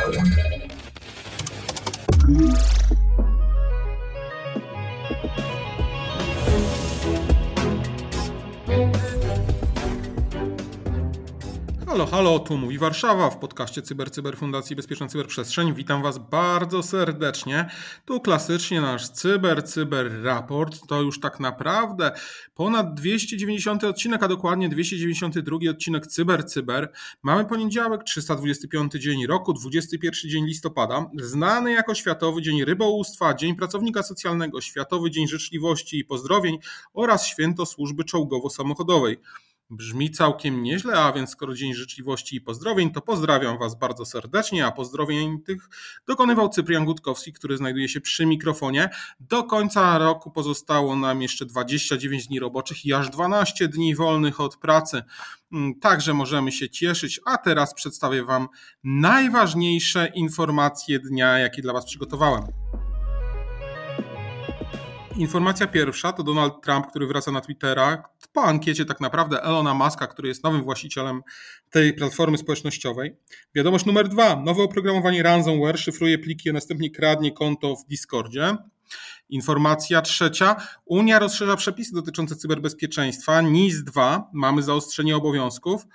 Thank you. Halo, halo, tu mówi Warszawa w podcaście Cyber Cyber Fundacji Bezpieczna Cyberprzestrzeń. Witam Was bardzo serdecznie. Tu klasycznie nasz Cyber Cyber Raport. To już tak naprawdę ponad 290 odcinek, a dokładnie 292 odcinek Cyber Cyber. Mamy poniedziałek, 325 dzień roku, 21 dzień listopada, znany jako Światowy Dzień Rybołówstwa, Dzień Pracownika Socjalnego, Światowy Dzień Życzliwości i Pozdrowień oraz Święto Służby Czołgowo-Samochodowej. Brzmi całkiem nieźle, a więc skoro Dzień Życzliwości i Pozdrowień, to pozdrawiam Was bardzo serdecznie, a pozdrowień tych dokonywał Cyprian Gutkowski, który znajduje się przy mikrofonie. Do końca roku pozostało nam jeszcze 29 dni roboczych i aż 12 dni wolnych od pracy. Mm, także możemy się cieszyć, a teraz przedstawię Wam najważniejsze informacje dnia, jakie dla Was przygotowałem. Informacja pierwsza to Donald Trump, który wraca na Twittera po ankiecie tak naprawdę Elona Muska, który jest nowym właścicielem tej platformy społecznościowej. Wiadomość numer dwa. Nowe oprogramowanie ransomware szyfruje pliki, a następnie kradnie konto w Discordzie. Informacja trzecia. Unia rozszerza przepisy dotyczące cyberbezpieczeństwa. NIS 2. Mamy zaostrzenie obowiązków.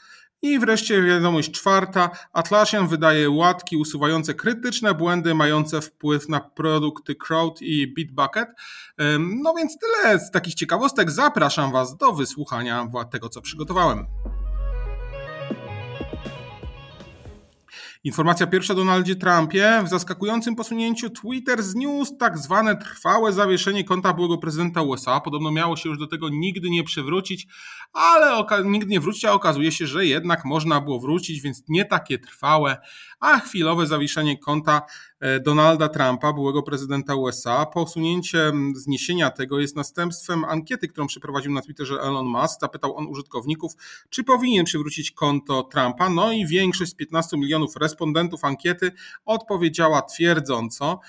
I wreszcie wiadomość czwarta. Atlassian wydaje łatki usuwające krytyczne błędy mające wpływ na produkty Crowd i Bitbucket. No więc tyle z takich ciekawostek. Zapraszam Was do wysłuchania tego, co przygotowałem. Informacja pierwsza o Donaldzie Trumpie. W zaskakującym posunięciu Twitter zniósł tak zwane trwałe zawieszenie konta byłego prezydenta USA. Podobno miało się już do tego nigdy nie przywrócić, ale nigdy nie wrócić, a okazuje się, że jednak można było wrócić, więc nie takie trwałe, a chwilowe zawieszenie konta Donalda Trumpa, byłego prezydenta USA. Posunięcie zniesienia tego jest następstwem ankiety, którą przeprowadził na Twitterze Elon Musk. Zapytał on użytkowników, czy powinien przywrócić konto Trumpa. No i większość z 15 milionów respondentów ankiety odpowiedziała twierdząco.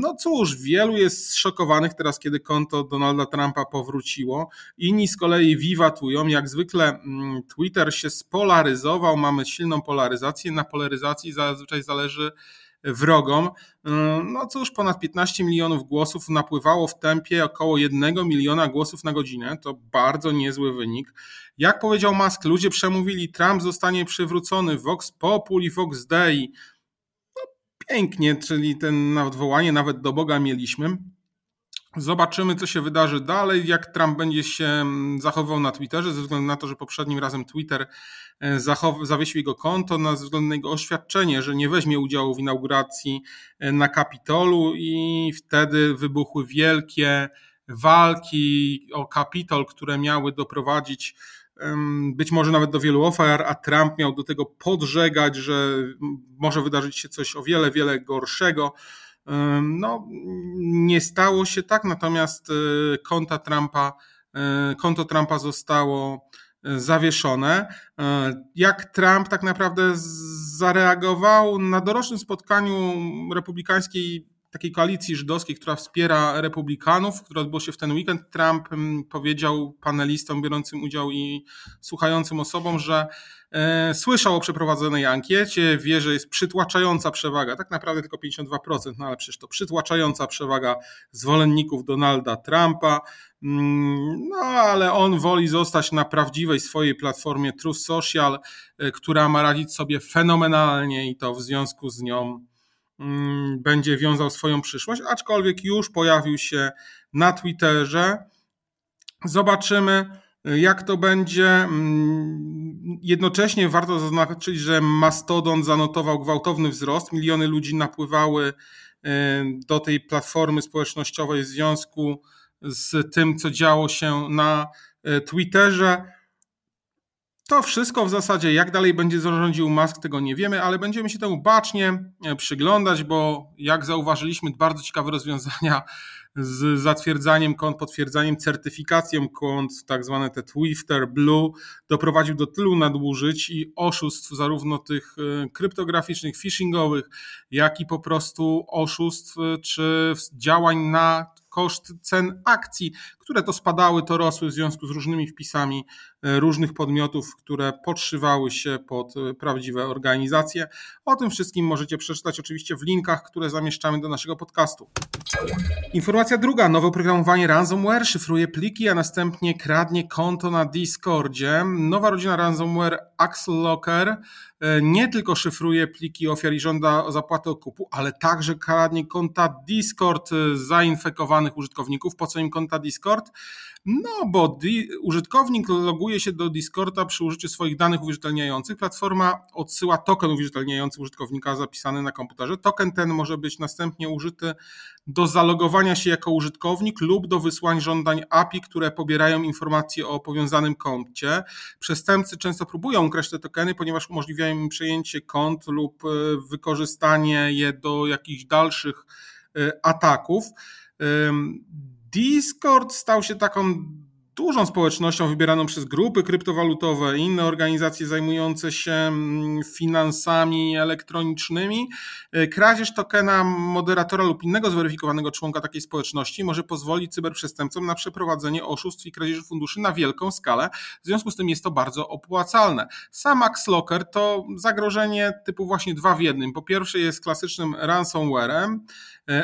No cóż, wielu jest zszokowanych teraz, kiedy konto Donalda Trumpa powróciło. Inni z kolei wiwatują. Jak zwykle mm, Twitter się spolaryzował, mamy silną polaryzację. Na polaryzacji zazwyczaj zależy wrogom. Mm, no cóż, ponad 15 milionów głosów napływało w tempie około 1 miliona głosów na godzinę. To bardzo niezły wynik. Jak powiedział Musk, ludzie przemówili, Trump zostanie przywrócony, Vox Populi, Vox Dei pięknie, czyli ten odwołanie nawet do Boga mieliśmy. Zobaczymy, co się wydarzy dalej, jak Trump będzie się mm, zachowywał na Twitterze, ze względu na to, że poprzednim razem Twitter e, zawiesił jego konto, na względu na jego oświadczenie, że nie weźmie udziału w inauguracji e, na Kapitolu i wtedy wybuchły wielkie walki o Kapitol, które miały doprowadzić być może nawet do wielu ofiar, a Trump miał do tego podżegać, że może wydarzyć się coś o wiele, wiele gorszego. No, nie stało się tak, natomiast e, konta Trumpa, e, konto Trumpa zostało e, zawieszone. Jak Trump tak naprawdę zareagował na dorocznym spotkaniu republikańskiej takiej koalicji żydowskiej, która wspiera republikanów, która odbyło się w ten weekend, Trump mm, powiedział panelistom biorącym udział i słuchającym osobom, że słyszał o przeprowadzonej ankiecie, wie, że jest przytłaczająca przewaga, tak naprawdę tylko 52%, no ale przecież to przytłaczająca przewaga zwolenników Donalda Trumpa, mm, no ale on woli zostać na prawdziwej swojej platformie Truth Social, e, która ma radzić sobie fenomenalnie i to w związku z nią Mm, będzie wiązał swoją przyszłość, aczkolwiek już pojawił się na Twitterze. Zobaczymy, jak to będzie. Mm, jednocześnie warto zaznaczyć, że Mastodon zanotował gwałtowny wzrost. Miliony ludzi napływały y, do tej platformy społecznościowej w związku z tym, co działo się na y, Twitterze. To wszystko w zasadzie, jak dalej będzie zarządził Musk, tego nie wiemy, ale będziemy się temu bacznie e, przyglądać, bo jak zauważyliśmy, bardzo ciekawe rozwiązania z zatwierdzaniem kont, potwierdzaniem, certyfikacją kont, tak zwane te Twifter Blue, doprowadził do tylu nadużyć i oszustw, zarówno tych e, kryptograficznych, phishingowych, jak i po prostu oszustw e, czy działań na koszt cen akcji, które to spadały, to rosły w związku z różnymi wpisami różnych podmiotów, które podszywały się pod prawdziwe organizacje. O tym wszystkim możecie przeczytać oczywiście w linkach, które zamieszczamy do naszego podcastu. Informacja druga. Nowe oprogramowanie ransomware szyfruje pliki, a następnie kradnie konto na Discordzie. Nowa rodzina ransomware Axel Locker E, nie tylko szyfruje pliki ofiar i żąda zapłaty okupu, ale także kradnie konta Discord e, zainfekowanych użytkowników. Po co im konta Discord? No, bo użytkownik loguje się do Discorda przy użyciu swoich danych uwierzytelniających. Platforma odsyła token uwierzytelniający użytkownika zapisany na komputerze. Token ten może być następnie użyty do zalogowania się jako użytkownik lub do wysłania żądań API, które pobierają informacje o powiązanym koncie. Przestępcy często próbują ukraść te tokeny, ponieważ umożliwiają im przejęcie kont lub e, wykorzystanie je do jakichś dalszych e, ataków. Discord stał się taką dużą społecznością wybieraną przez grupy kryptowalutowe i inne organizacje zajmujące się mm, finansami elektronicznymi. E, kradzież tokena moderatora lub innego zweryfikowanego członka takiej społeczności może pozwolić cyberprzestępcom na przeprowadzenie oszustw i kradzieży funduszy na wielką skalę. W związku z tym jest to bardzo opłacalne. Sam Axlocker to zagrożenie typu właśnie dwa w jednym. Po pierwsze jest klasycznym ransomwarem,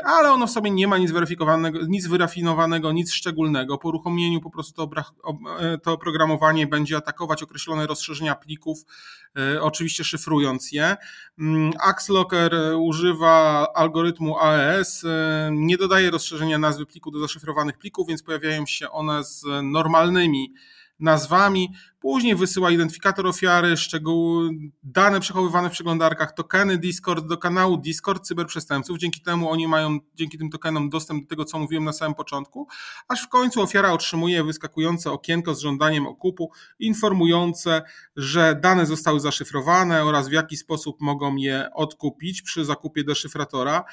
ale ono w sobie nie ma nic weryfikowanego, nic wyrafinowanego, nic szczególnego. Po uruchomieniu po prostu to, e, to oprogramowanie będzie atakować określone rozszerzenia plików, e, oczywiście szyfrując je. Mm, Axlocker używa algorytmu AES, nie dodaje rozszerzenia nazwy pliku do zaszyfrowanych plików, więc pojawiają się one z normalnymi nazwami. Później wysyła identyfikator ofiary, szczegóły, dane przechowywane w przeglądarkach, tokeny Discord do kanału Discord cyberprzestępców. Dzięki temu oni mają, dzięki tym tokenom dostęp do tego, co mówiłem na samym początku, aż w końcu ofiara otrzymuje wyskakujące okienko z żądaniem okupu, informujące, że dane zostały zaszyfrowane oraz w jaki sposób mogą je odkupić przy zakupie deszyfratora.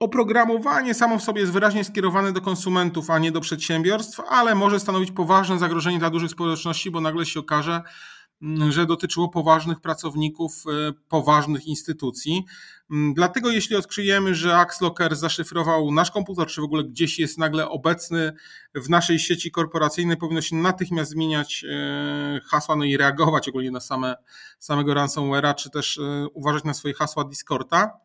Oprogramowanie samo w sobie jest wyraźnie skierowane do konsumentów, a nie do przedsiębiorstw, ale może stanowić poważne zagrożenie dla dużych społeczności, bo nagle się okaże, mm, że dotyczyło poważnych pracowników y, poważnych instytucji. Mm, dlatego jeśli odkryjemy, że Axlocker zaszyfrował nasz komputer, czy w ogóle gdzieś jest nagle obecny w naszej sieci korporacyjnej, powinno się natychmiast zmieniać y, hasła, no i reagować ogólnie na same, samego ransomware'a, czy też y, uważać na swoje hasła Discorda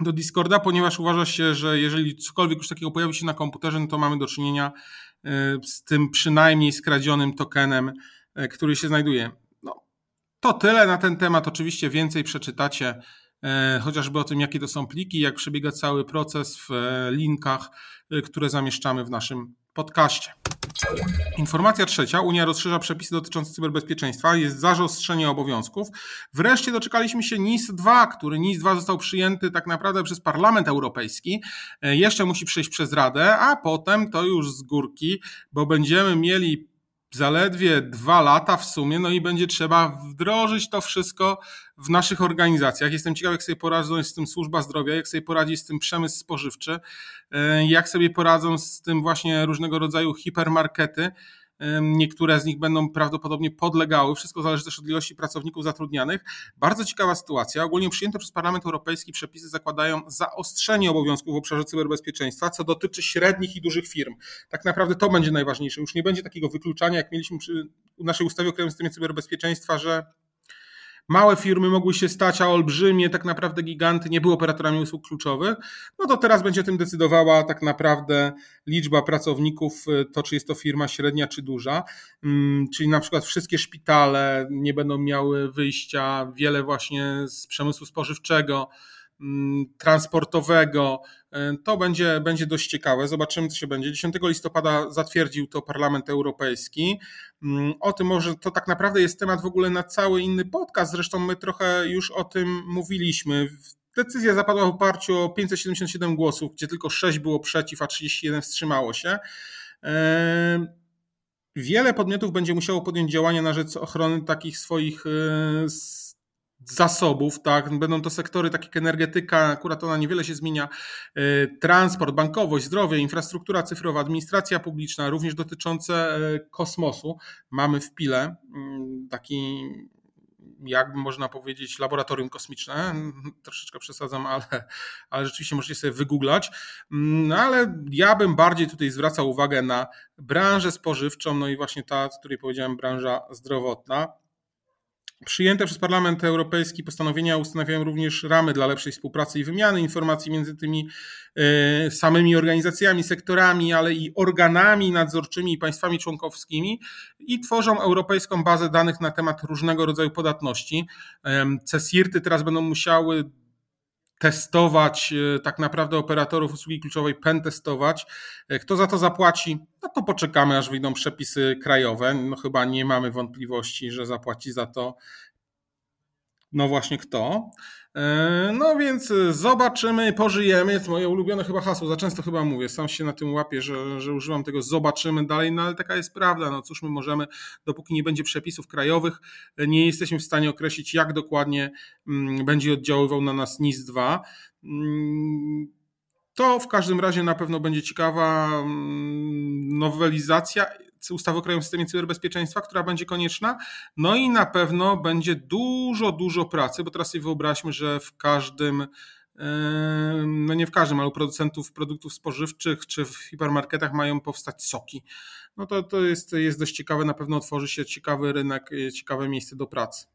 do Discorda, ponieważ uważa się, że jeżeli cokolwiek już takiego pojawi się na komputerze, no to mamy do czynienia e, z tym przynajmniej skradzionym tokenem, e, który się znajduje. No, to tyle na ten temat. Oczywiście więcej przeczytacie e, chociażby o tym, jakie to są pliki, jak przebiega cały proces w linkach, które zamieszczamy w naszym podcaście. Informacja trzecia. Unia rozszerza przepisy dotyczące cyberbezpieczeństwa. Jest zaostrzenie obowiązków. Wreszcie doczekaliśmy się NIS 2, który NIS 2 został przyjęty tak naprawdę przez Parlament Europejski. E, jeszcze musi przejść przez Radę, a potem to już z górki, bo będziemy mieli zaledwie dwa lata w sumie, no i będzie trzeba wdrożyć to wszystko w naszych organizacjach. Jestem ciekaw, jak sobie poradzą z tym służba zdrowia, jak sobie poradzi z tym przemysł spożywczy, e, jak sobie poradzą z tym właśnie różnego rodzaju hipermarkety. Niektóre z nich będą prawdopodobnie podlegały. Wszystko zależy też od ilości pracowników zatrudnianych. Bardzo ciekawa sytuacja. Ogólnie przyjęte przez Parlament Europejski przepisy zakładają zaostrzenie obowiązków w obszarze cyberbezpieczeństwa, co dotyczy średnich i dużych firm. Tak naprawdę to będzie najważniejsze. Już nie będzie takiego wykluczania, jak mieliśmy przy naszej ustawie o krajowym systemie cyberbezpieczeństwa, że małe firmy mogły się stać, a olbrzymie, tak naprawdę giganty nie były operatorami usług kluczowych, no to teraz będzie tym decydowała tak naprawdę liczba pracowników, y, to czy jest to firma średnia czy duża, mm, czyli na przykład wszystkie szpitale nie będą miały wyjścia, wiele właśnie z przemysłu spożywczego, transportowego. E, to będzie, będzie dość ciekawe. Zobaczymy, co się będzie. 10 listopada zatwierdził to Parlament Europejski. Mm, o tym może to tak naprawdę jest temat w ogóle na cały inny podcast. Zresztą my trochę już o tym mówiliśmy. Decyzja zapadła w oparciu o 577 głosów, gdzie tylko 6 było przeciw, a 31 wstrzymało się. E, wiele podmiotów będzie musiało podjąć działania na rzecz ochrony takich swoich e, zasobów, tak? Będą to sektory takie jak energetyka, akurat ona niewiele się zmienia, e, transport, bankowość, zdrowie, infrastruktura cyfrowa, administracja publiczna, również dotyczące e, kosmosu. Mamy w Pile mm, taki jak można powiedzieć, laboratorium kosmiczne. Troszeczkę przesadzam, ale, ale rzeczywiście możecie sobie wygooglać. No ale ja bym bardziej tutaj zwracał uwagę na branżę spożywczą, no i właśnie ta, o której powiedziałem, branża zdrowotna. Przyjęte przez Parlament Europejski postanowienia ustanawiają również ramy dla lepszej współpracy i wymiany informacji między tymi e, samymi organizacjami, sektorami, ale i organami nadzorczymi i państwami członkowskimi i tworzą europejską bazę danych na temat różnego rodzaju podatności. CESIRTy teraz będą musiały testować e, tak naprawdę operatorów usługi kluczowej, pen testować. E, kto za to zapłaci? No to poczekamy, aż wyjdą przepisy krajowe. No chyba nie mamy wątpliwości, że zapłaci za to no właśnie kto. E, no więc zobaczymy, pożyjemy. To moje ulubione chyba hasło, za często chyba mówię, sam się na tym łapię, że, że używam tego zobaczymy dalej, no ale taka jest prawda. No cóż my możemy, dopóki nie będzie przepisów krajowych, nie jesteśmy w stanie określić, jak dokładnie mm, będzie oddziaływał na nas NIS 2. Mm, to w każdym razie na pewno będzie ciekawa mm, nowelizacja ustawy o Krajowym Systemie Cyberbezpieczeństwa, która będzie konieczna. No i na pewno będzie dużo, dużo pracy, bo teraz sobie wyobraźmy, że w każdym no nie w każdym, ale u producentów produktów spożywczych czy w hipermarketach mają powstać soki. No to, to jest, jest dość ciekawe, na pewno otworzy się ciekawy rynek, ciekawe miejsce do pracy.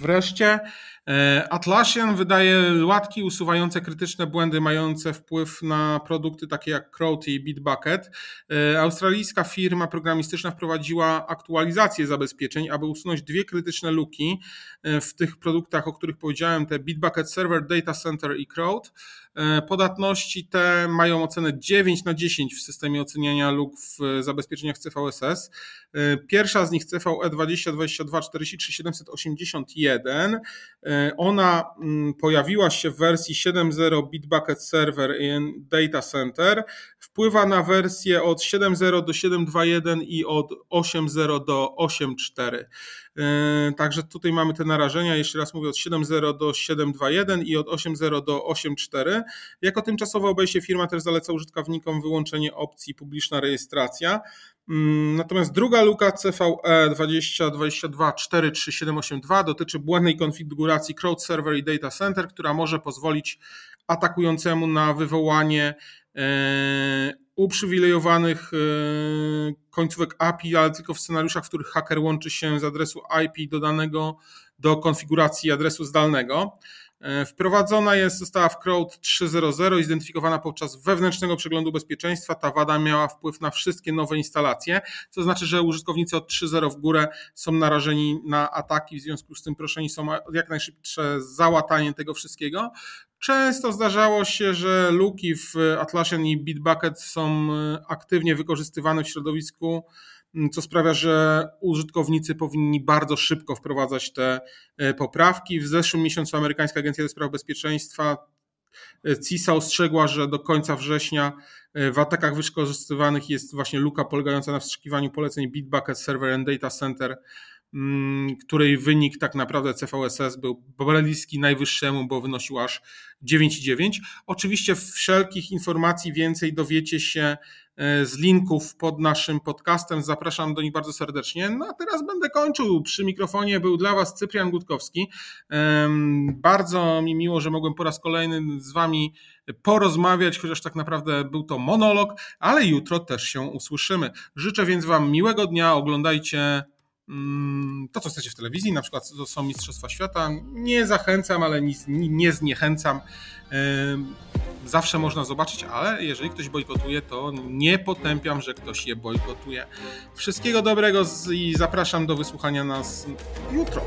Wreszcie e, Atlassian wydaje łatki usuwające krytyczne błędy mające wpływ na produkty takie jak Crowd i Bitbucket. E, australijska firma programistyczna wprowadziła aktualizację zabezpieczeń, aby usunąć dwie krytyczne luki e, w tych produktach, o których powiedziałem, te Bitbucket Server, Data Center i Crowd. Podatności te mają ocenę 9 na 10 w systemie oceniania luk w zabezpieczeniach CVSS. Pierwsza z nich CVE 2022 43 781. Ona mm, pojawiła się w wersji 7.0 Bitbucket Server in Data Center. Wpływa na wersję od 7.0 do 7.2.1 i od 8.0 do 8.4. E, także tutaj mamy te narażenia, jeszcze raz mówię, od 7.0 do 7.2.1 i od 8.0 do 8.4. Jako tymczasowe obejście firma też zaleca użytkownikom wyłączenie opcji publiczna rejestracja. Mm, natomiast druga luka CVE 2022 43782 dotyczy błędnej konfiguracji crowd server i data center, która może pozwolić atakującemu na wywołanie e, uprzywilejowanych e, końcówek API, ale tylko w scenariuszach, w których haker łączy się z adresu IP dodanego do konfiguracji adresu zdalnego. E, wprowadzona jest, została w Crowd 3.0.0 zidentyfikowana podczas wewnętrznego przeglądu bezpieczeństwa. Ta wada miała wpływ na wszystkie nowe instalacje, co znaczy, że użytkownicy od 3.0 w górę są narażeni na ataki, w związku z tym proszeni są jak najszybsze załatanie tego wszystkiego. Często zdarzało się, że luki w Atlassian i Bitbucket są e, aktywnie wykorzystywane w środowisku co sprawia, że użytkownicy powinni bardzo szybko wprowadzać te e, poprawki. W zeszłym miesiącu amerykańska Agencja do Spraw Bezpieczeństwa e, CISA ostrzegła, że do końca września w atakach wykorzystywanych jest właśnie luka polegająca na wstrzykiwaniu poleceń Bitbucket Server and Data Center której wynik tak naprawdę CVSS był bliski najwyższemu, bo wynosił aż 9,9. Oczywiście wszelkich informacji więcej dowiecie się e, z linków pod naszym podcastem. Zapraszam do nich bardzo serdecznie. No a teraz będę kończył. Przy mikrofonie był dla Was Cyprian Gutkowski. Bardzo mi miło, że mogłem po raz kolejny z Wami porozmawiać, chociaż tak naprawdę był to monolog, ale jutro też się usłyszymy. Życzę więc Wam miłego dnia. Oglądajcie Mm, to, co chcecie w telewizji, na przykład to są Mistrzostwa Świata. Nie zachęcam, ale nie, nie zniechęcam. Zawsze można zobaczyć, ale jeżeli ktoś bojkotuje, to nie potępiam, że ktoś je bojkotuje. Wszystkiego dobrego i zapraszam do wysłuchania nas jutro.